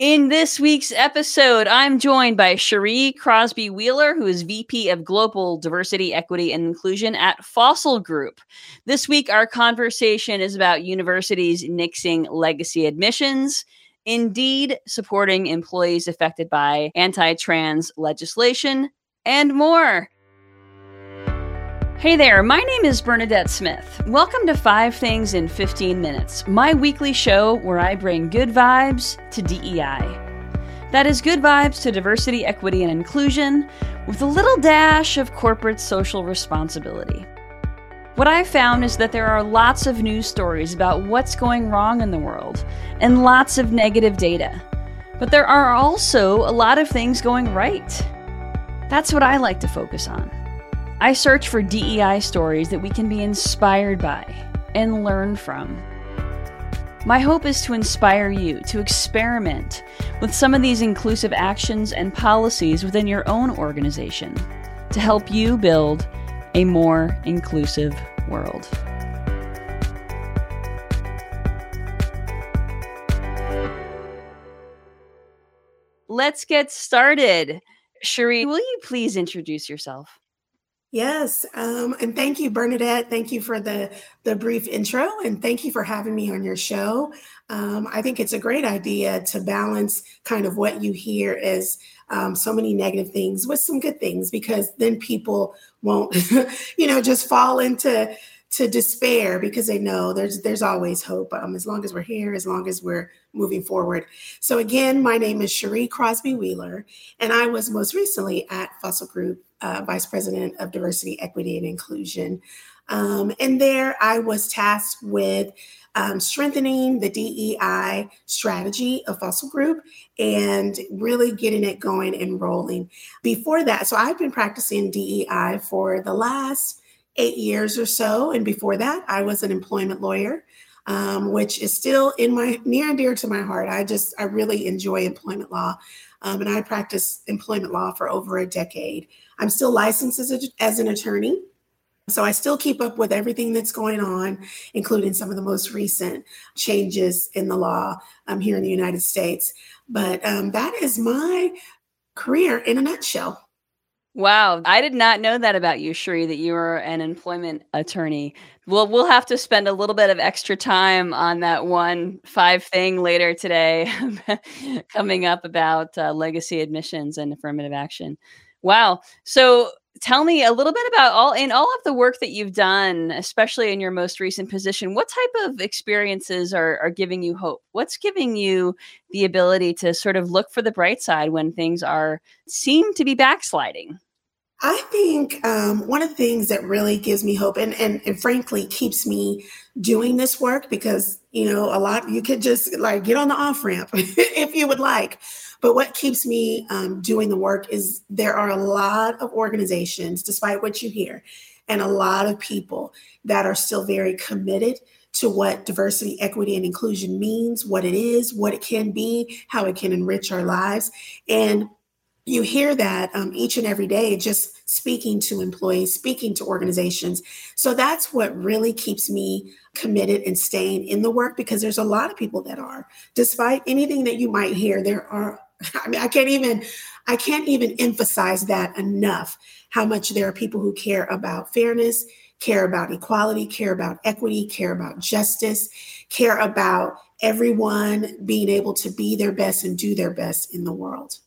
In this week's episode, I'm joined by Sheri Crosby Wheeler, who is VP of Global Diversity, Equity, and Inclusion at Fossil Group. This week, our conversation is about universities nixing legacy admissions, Indeed supporting employees affected by anti trans legislation, and more. Hey there, my name is Bernadette Smith. Welcome to Five Things in 15 Minutes, my weekly show where I bring good vibes to DEI. That is good vibes to diversity, equity, and inclusion with a little dash of corporate social responsibility. What I've found is that there are lots of news stories about what's going wrong in the world and lots of negative data. But there are also a lot of things going right. That's what I like to focus on. I search for DEI stories that we can be inspired by and learn from. My hope is to inspire you to experiment with some of these inclusive actions and policies within your own organization to help you build a more inclusive world. Let's get started. Sheri, will you please introduce yourself? Yes, um, and thank you, Bernadette. Thank you for the the brief intro, and thank you for having me on your show. Um, I think it's a great idea to balance kind of what you hear as um, so many negative things with some good things, because then people won't, you know, just fall into to despair because they know there's there's always hope um, as long as we're here as long as we're moving forward. So again my name is sheri crosby wheeler and i was most recently at fossil group uh, vice president of diversity equity and inclusion. Um, and there i was tasked with um, strengthening the dei strategy of fossil group and really getting it going and rolling. Before that so i've been practicing dei for the last eight years or so. And before that, I was an employment lawyer, um, which is still in my near and dear to my heart. I just, I really enjoy employment law. Um, and I practice employment law for over a decade. I'm still licensed as, a, as an attorney. So I still keep up with everything that's going on, including some of the most recent changes in the law um, here in the United States. But um, that is my career in a nutshell. Wow, I did not know that about you, Sheri, that you were an employment attorney. Well, we'll have to spend a little bit of extra time on that one five thing later today, coming up about uh, legacy admissions and affirmative action. Wow. So tell me a little bit about all in all of the work that you've done, especially in your most recent position. What type of experiences are, are giving you hope? What's giving you the ability to sort of look for the bright side when things are seem to be backsliding? I think um, one of the things that really gives me hope and, and, and frankly keeps me doing this work because, you know, a lot you could just like get on the off ramp if you would like. But what keeps me um, doing the work is there are a lot of organizations, despite what you hear, and a lot of people that are still very committed to what diversity, equity, and inclusion means, what it is, what it can be, how it can enrich our lives. And you hear that um, each and every day just speaking to employees speaking to organizations. So that's what really keeps me committed and staying in the work because there's a lot of people that are. Despite anything that you might hear there are i mean i can't even i can't even emphasize that enough how much there are people who care about fairness care about equality care about equity care about justice care about everyone being able to be their best and do their best in the world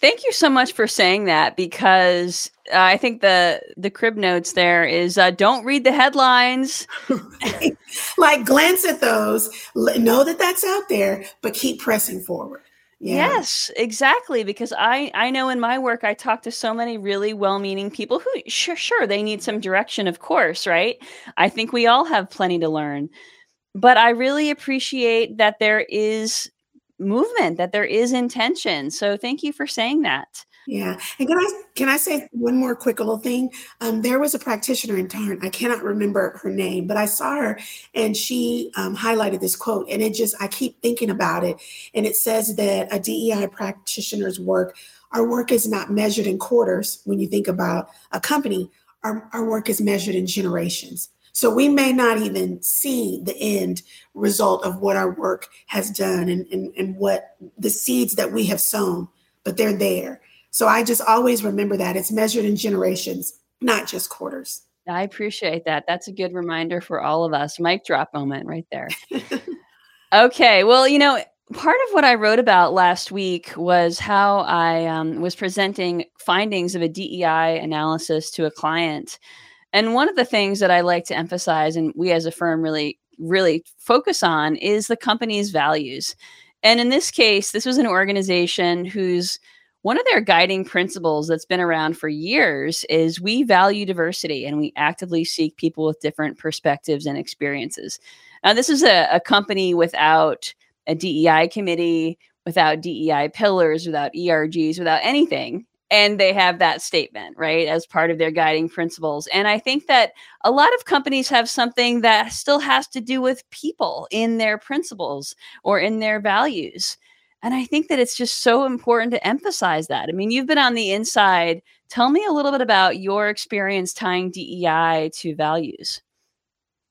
Thank you so much for saying that because uh, I think the the crib notes there is uh, don't read the headlines. like glance at those, know that that's out there, but keep pressing forward. Yeah. Yes, exactly. Because I I know in my work I talk to so many really well-meaning people who sure sure they need some direction, of course, right? I think we all have plenty to learn, but I really appreciate that there is movement that there is intention so thank you for saying that. Yeah and can i can i say one more quick little thing? Um, there was a practitioner in tarn i cannot remember her name but i saw her and she um, highlighted this quote and it just i keep thinking about it and it says that a dei practitioner's work our work is not measured in quarters when you think about a company our, our work is measured in generations So we may not even see the end result of what our work has done and, and, and what the seeds that we have sown, but they're there. So I just always remember that it's measured in generations, not just quarters. I appreciate that. That's a good reminder for all of us. Mic drop moment right there. okay. Well, you know, part of what I wrote about last week was how I um, was presenting findings of a DEI analysis to a client. And one of the things that I like to emphasize, and we as a firm really, really focus on, is the company's values. And in this case, this was an organization whose one of their guiding principles that's been around for years is we value diversity and we actively seek people with different perspectives and experiences. Now, this is a, a company without a DEI committee, without DEI pillars, without ERGs, without anything. And they have that statement, right, as part of their guiding principles. And I think that a lot of companies have something that still has to do with people in their principles or in their values. And I think that it's just so important to emphasize that. I mean, you've been on the inside. Tell me a little bit about your experience tying DEI to values.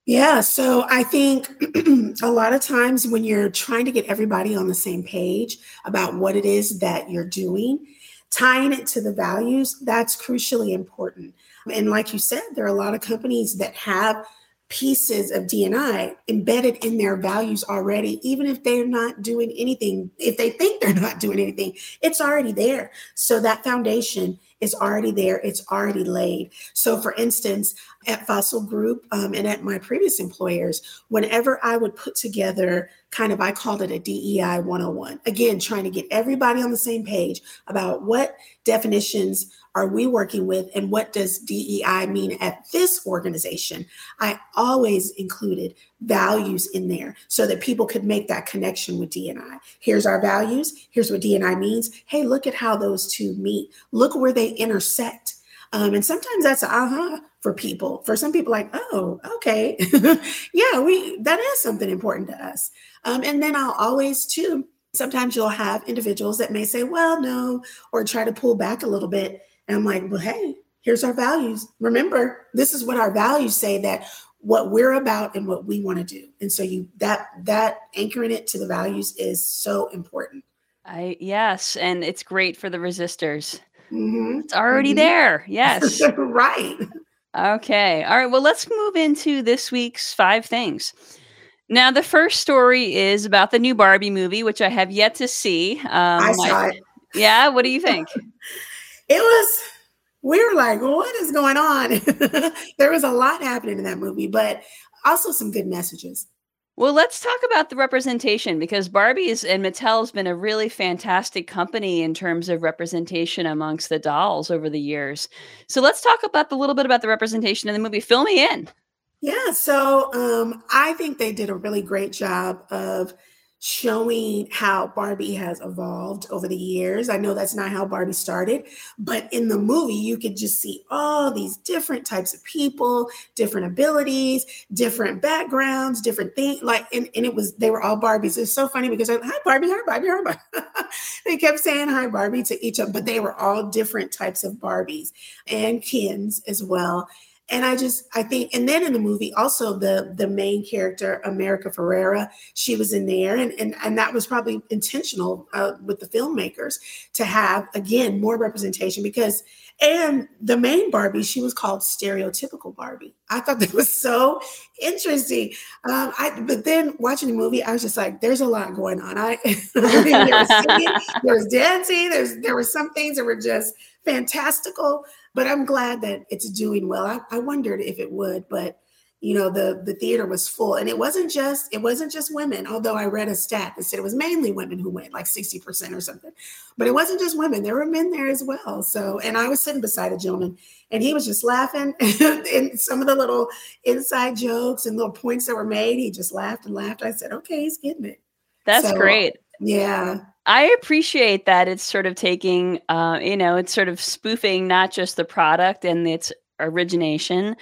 Yeah, so I think a lot of times when you're trying to get everybody on the same page about what it is that you're doing, tying it to the values, that's crucially important. And like you said, there are a lot of companies that have pieces of DNI embedded in their values already, even if they're not doing anything, if they think they're not doing anything, it's already there. So that foundation is already there, it's already laid. So, for instance, at Fossil Group um, and at my previous employers, whenever I would put together kind of, I called it a DEI 101, again, trying to get everybody on the same page about what definitions are we working with and what does DEI mean at this organization? I always included values in there so that people could make that connection with DNI. Here's our values. Here's what DNI means. Hey, look at how those two meet. Look where they intersect. Um, and sometimes that's aha for people. For some people, like, oh, okay, yeah, we that is something important to us. Um, and then I'll always too. Sometimes you'll have individuals that may say, well, no, or try to pull back a little bit and I'm like, well, hey, here's our values. Remember, this is what our values say that what we're about and what we want to do. And so you that that anchoring it to the values is so important. I yes, and it's great for the resistors. Mm-hmm. It's already mm-hmm. there. Yes. right. Okay. All right. Well, let's move into this week's five things. Now, the first story is about the new Barbie movie, which I have yet to see. Um, I saw I, it. Yeah. What do you think? it was we were like, what is going on? there was a lot happening in that movie, but also some good messages. Well, let's talk about the representation because Barbie's and Mattel has been a really fantastic company in terms of representation amongst the dolls over the years. So let's talk about the little bit about the representation in the movie. Fill me in. Yeah, so um, I think they did a really great job of showing how Barbie has evolved over the years. I know that's not how Barbie started, but in the movie, you could just see all these different types of people, different abilities, different backgrounds, different things. Like, and, and it was, they were all Barbies. It's so funny because, I, hi, Barbie, hi, Barbie, hi, Barbie. they kept saying hi, Barbie to each other, but they were all different types of Barbies and Kens as well and i just i think and then in the movie also the the main character america ferrera she was in there and and, and that was probably intentional uh, with the filmmakers to have again more representation because and the main barbie she was called stereotypical barbie. I thought that was so interesting. Um i but then watching the movie i was just like there's a lot going on. I, there, was singing, there was dancing there's there were some things that were just fantastical but I'm glad that it's doing well. I, I wondered if it would, but you know the the theater was full. And it wasn't just it wasn't just women although i read a stat that said it was mainly women who went like 60% or something but it wasn't just women. There were men there as well. So and i was sitting beside a gentleman and he was just laughing and some of the little inside jokes and little points that were made he just laughed and laughed. I said okay he's getting it. That's so, great. yeah I appreciate that it's sort of taking, uh, you know, it's sort of spoofing not just the product and its origination,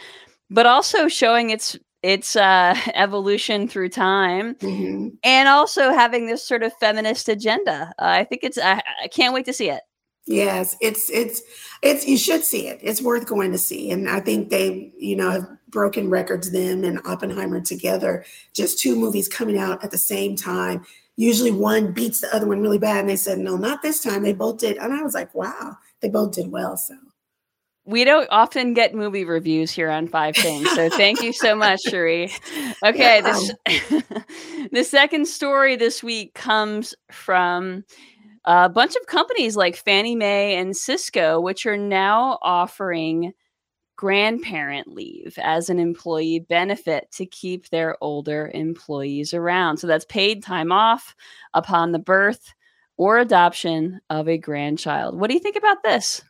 but also showing its its uh, evolution through time, mm-hmm. and also having this sort of feminist agenda. Uh, I think it's. I, I can't wait to see it. Yes, it's it's it's you should see it. It's worth going to see, and I think they you know have broken records. Them and Oppenheimer together, just two movies coming out at the same time. Usually one beats the other one really bad, and they said no, not this time. They both did, and I was like, wow, they both did well. So we don't often get movie reviews here on Five Things, so thank you so much, Sheri. Okay, yeah. this the second story this week comes from a bunch of companies like Fannie Mae and Cisco, which are now offering grandparent leave as an employee benefit to keep their older employees around. So that's paid time off upon the birth or adoption of a grandchild. What do you think about this?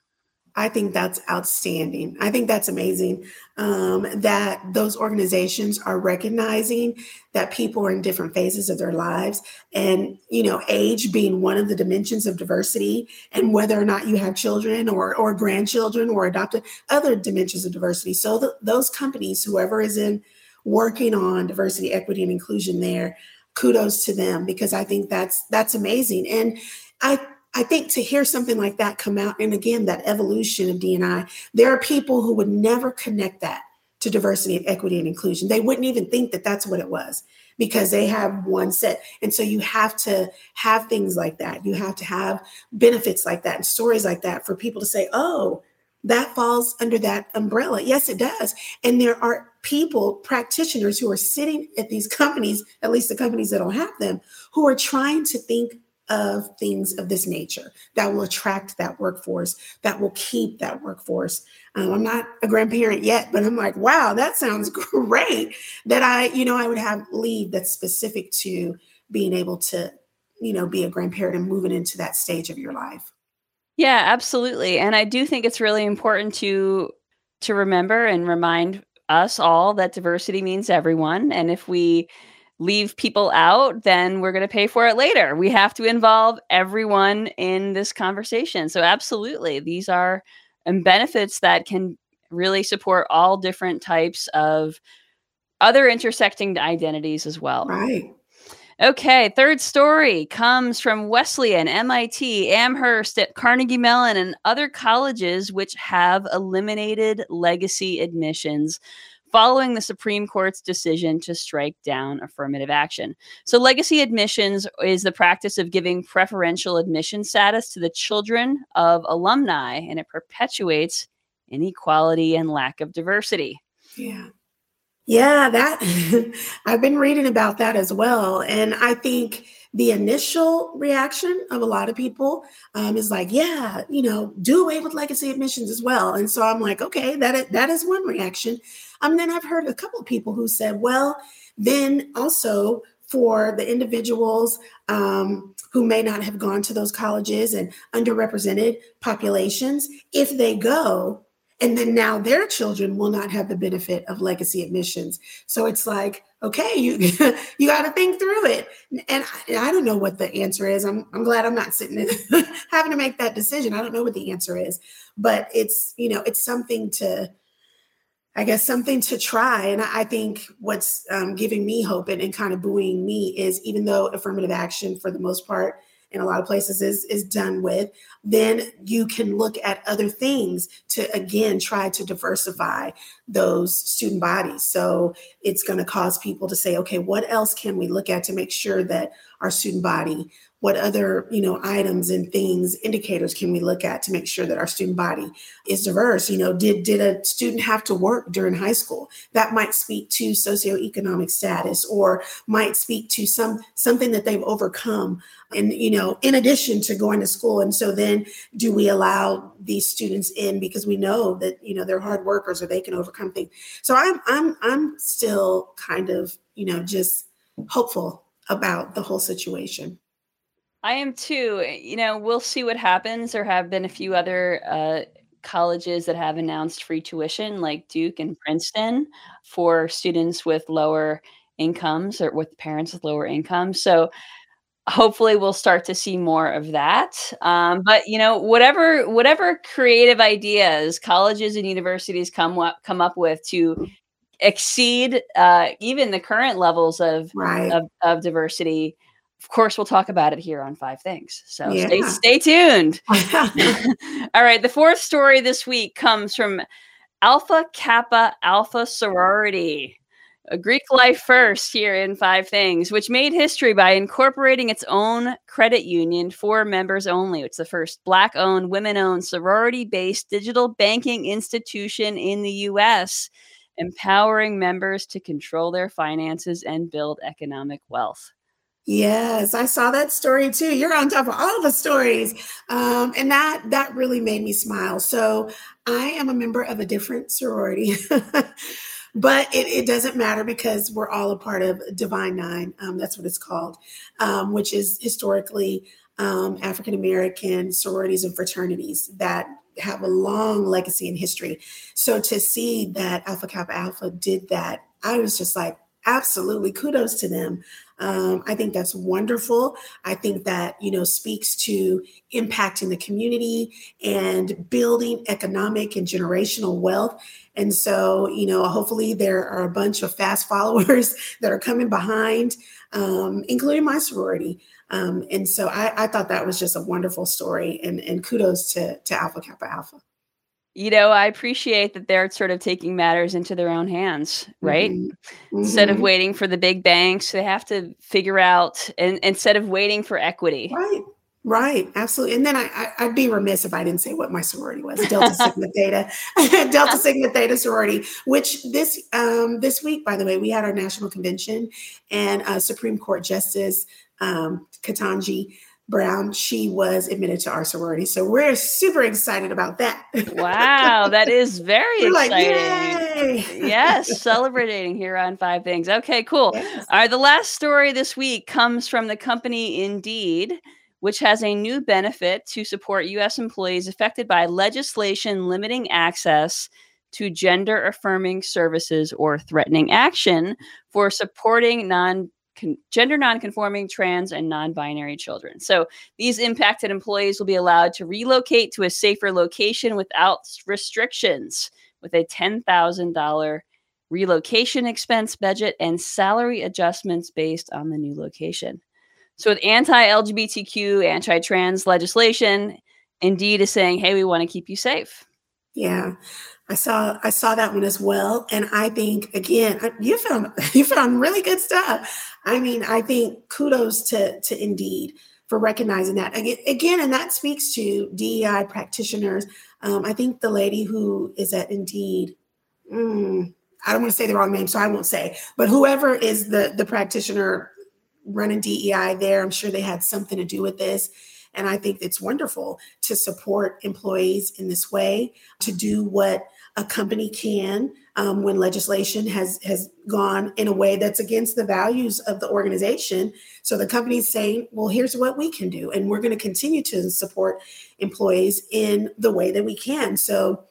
I think that's outstanding. I think that's amazing um, that those organizations are recognizing that people are in different phases of their lives, and you know, age being one of the dimensions of diversity, and whether or not you have children or or grandchildren or adopted other dimensions of diversity. So the, those companies, whoever is in working on diversity, equity, and inclusion, there, kudos to them because I think that's that's amazing, and I I think to hear something like that come out, and again, that evolution of DNI, there are people who would never connect that to diversity and equity and inclusion. They wouldn't even think that that's what it was because they have one set. And so you have to have things like that. You have to have benefits like that and stories like that for people to say, oh, that falls under that umbrella. Yes, it does. And there are people, practitioners who are sitting at these companies, at least the companies that don't have them, who are trying to think of things of this nature that will attract that workforce, that will keep that workforce. Um, I'm not a grandparent yet, but I'm like, wow, that sounds great. That I, you know, I would have leave that's specific to being able to, you know, be a grandparent and moving into that stage of your life. Yeah, absolutely. And I do think it's really important to to remember and remind us all that diversity means everyone. And if we leave people out, then we're going to pay for it later. We have to involve everyone in this conversation. So, absolutely, these are benefits that can really support all different types of other intersecting identities as well. Right. Okay, third story comes from Wesleyan, MIT, Amherst, at Carnegie Mellon, and other colleges which have eliminated legacy admissions following the Supreme Court's decision to strike down affirmative action. So, legacy admissions is the practice of giving preferential admission status to the children of alumni, and it perpetuates inequality and lack of diversity. Yeah. Yeah, that I've been reading about that as well. And I think the initial reaction of a lot of people um, is like, yeah, you know, do away with legacy admissions as well. And so I'm like, okay, that is, that is one reaction. Um, then I've heard a couple of people who said, well, then also for the individuals um, who may not have gone to those colleges and underrepresented populations, if they go, and then now their children will not have the benefit of legacy admissions. So it's like, okay, you you got to think through it. And I, I, don't know what the answer is. I'm I'm glad I'm not sitting having to make that decision. I don't know what the answer is, but it's you know it's something to I guess something to try. And I think what's um, giving me hope and, and kind of buoying me is even though affirmative action for the most part in a lot of places is is done with then you can look at other things to again try to diversify those student bodies. So it's going to cause people to say okay what else can we look at to make sure that our student body what other you know items and things indicators can we look at to make sure that our student body is diverse? You know did did a student have to work during high school? That might speak to socioeconomic status or might speak to some something that they've overcome and you know in addition to going to school. And so then do we allow these students in because we know that you know they're hard workers or they can overcome things? So i'm i'm i'm still kind of you know just hopeful about the whole situation I am too. Eh, you know, we'll see what happens. There have been a few other uh, colleges that have announced free tuition, like Duke and Princeton, for students with lower incomes or with parents with lower incomes. So hopefully we'll start to see more of that um, but you know whatever whatever creative ideas colleges and universities come up come up with to exceed uh, even the current levels of, right. of, of diversity of course, we'll talk about it here on Five Things. So yeah. stay, stay tuned. All right. The fourth story this week comes from Alpha Kappa Alpha Sorority a Greek life first here in Five Things, which made history by incorporating its own credit union for members only. It's the first Black owned, women owned, sorority based digital banking institution in the US, empowering members to control their finances and build economic wealth. Yes, I saw that story too. You're on top of all the stories, um, and that that really made me smile. So I am a member of a different sorority. but it, it, doesn't matter because we're all a part of Divine Nine. Um, that's what it's called, um, which is historically um, African American sororities and fraternities that have a long legacy in history. So to see that Alpha Kappa Alpha did that, I was just like, absolutely kudos to them um, I think that's wonderful. I think that, you know, speaks to impacting the community and building economic and generational wealth. And so, you know, hopefully there are a bunch of fast followers that are coming behind, um, including my sorority. Um, and so I, I, thought that was just a wonderful story and, and kudos to, to Alpha Kappa Alpha you know, I appreciate that they're sort of taking matters into their own hands, right? Mm-hmm. Mm-hmm. Instead of mm-hmm. waiting for the big banks, they have to figure out, and instead of waiting for equity. Right, right, absolutely. And then I, I, would be remiss if I didn't say what my sorority was: Delta Sigma Theta, Delta Sigma Theta sorority. Which this um, this week, by the way, we had our national convention, and uh, Supreme Court Justice um, Ketanji Brown, she was admitted to our sorority. So we're super excited about that. Wow, that is very exciting. Like, yes, celebrating here on Five Things. Okay, cool. Yes. All right, the last story this week comes from the company Indeed, which has a new benefit to support U.S. employees affected by legislation limiting access to gender affirming services or threatening action for supporting non con- gender nonconforming, trans, and non binary children. So these impacted employees will be allowed to relocate to a safer location without restrictions with a $10,000 relocation expense budget and salary adjustments based on the new location. So, with anti LGBTQ, anti trans legislation, Indeed is saying, hey, we want to keep you safe. Yeah. I saw I saw that one as well, and I think again you found you found really good stuff. I mean, I think kudos to to Indeed for recognizing that again, and that speaks to DEI practitioners. Um, I think the lady who is at Indeed, mm, I don't want to say the wrong name, so I won't say, but whoever is the the practitioner running DEI there, I'm sure they had something to do with this and I think it's wonderful to support employees in this way, to do what a company can um, when legislation has has gone in a way that's against the values of the organization. So the company's saying, "Well, here's what we can do, and we're going to continue to support employees in the way that we can." So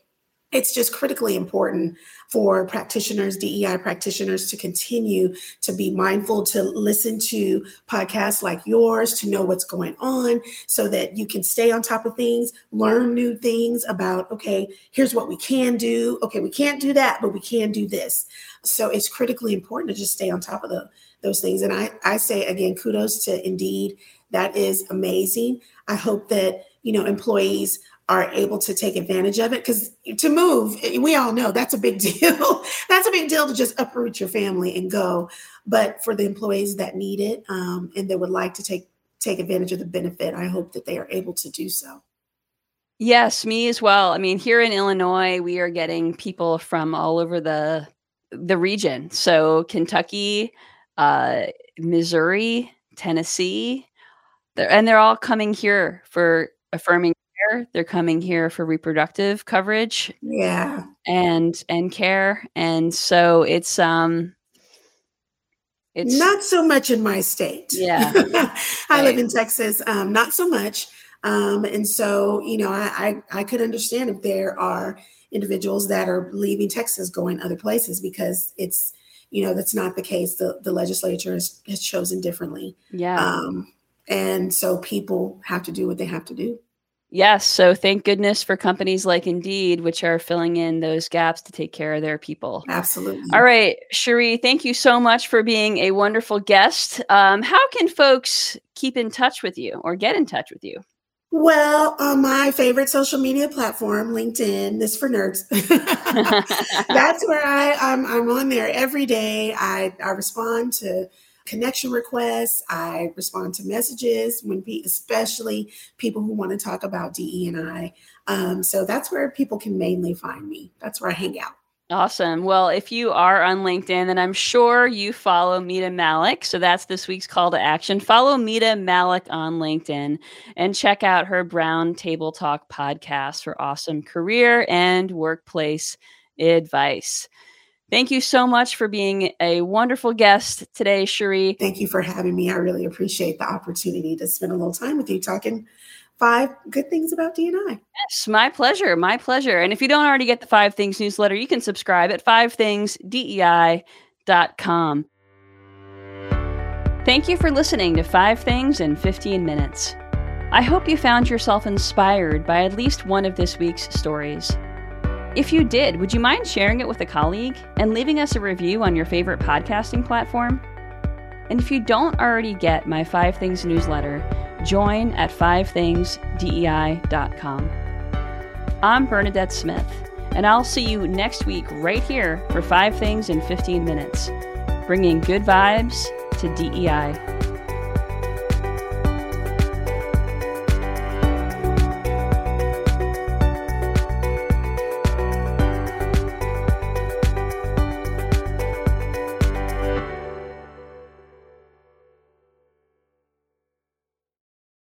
it's just critically important for practitioners, DEI practitioners, to continue to be mindful, to listen to podcasts like yours, to know what's going on so that you can stay on top of things, learn new things about, okay, here's what we can do. Okay, we can't do that, but we can do this. So it's critically important to just stay on top of the, those things. And I, I say again, kudos to Indeed. That is amazing. I hope that, you know, employees are able to take advantage of it because to move we all know that's a big deal. That's a big deal to just uproot your family and go. But for the employees that need it um, and that would like to take take advantage of the benefit i hope that they are able to do so. Yes me as well. I mean here in illinois we are getting people from all over the the region. So kentucky uh, missouri tennessee and they're all coming here for affirming they're coming here for reproductive coverage. Yeah. And and care. And so it's um it's not so much in my state. Yeah. I live in Texas. Um, not so much. Um, and so, you know, I, I I could understand if there are individuals that are leaving Texas going other places because it's you know that's not the case. The the legislature has, has chosen differently. Yeah. Um, and so people have to do what they have to do. Yes. So thank goodness for companies like Indeed, which are filling in those gaps to take care of their people. Absolutely. All right, Sheri, thank you so much for being a wonderful guest. Um, how can folks keep in touch with you or get in touch with you? Well, on my favorite social media platform, LinkedIn, this for nerds. That's where I, I'm, I'm on there every day. I, I respond to connection requests. I respond to messages when, pe- especially people who want to talk about DE and I. Um, so that's where people can mainly find me. That's where I hang out. Awesome. Well, if you are on LinkedIn, then I'm sure you follow Mita Mallick. So that's this week's call to action. Follow Mita Mallick on LinkedIn and check out her Brown Table Talk podcast for awesome career and workplace advice. Thank you so much for being a wonderful guest today, Sheri. Thank you for having me. I really appreciate the opportunity to spend a little time with you talking five good things about DNI. Yes, my pleasure. My pleasure. And if you don't already get the Five Things newsletter, you can subscribe at fivethingsdei.com. Thank you for listening to Five Things in 15 Minutes. I hope you found yourself inspired by at least one of this week's stories. If you did, would you mind sharing it with a colleague and leaving us a review on your favorite podcasting platform? And if you don't already get my Five Things newsletter, join at fivethingsdei.com. I'm Bernadette Smith, and I'll see you next week right here for Five Things in 15 Minutes, bringing good vibes to DEI.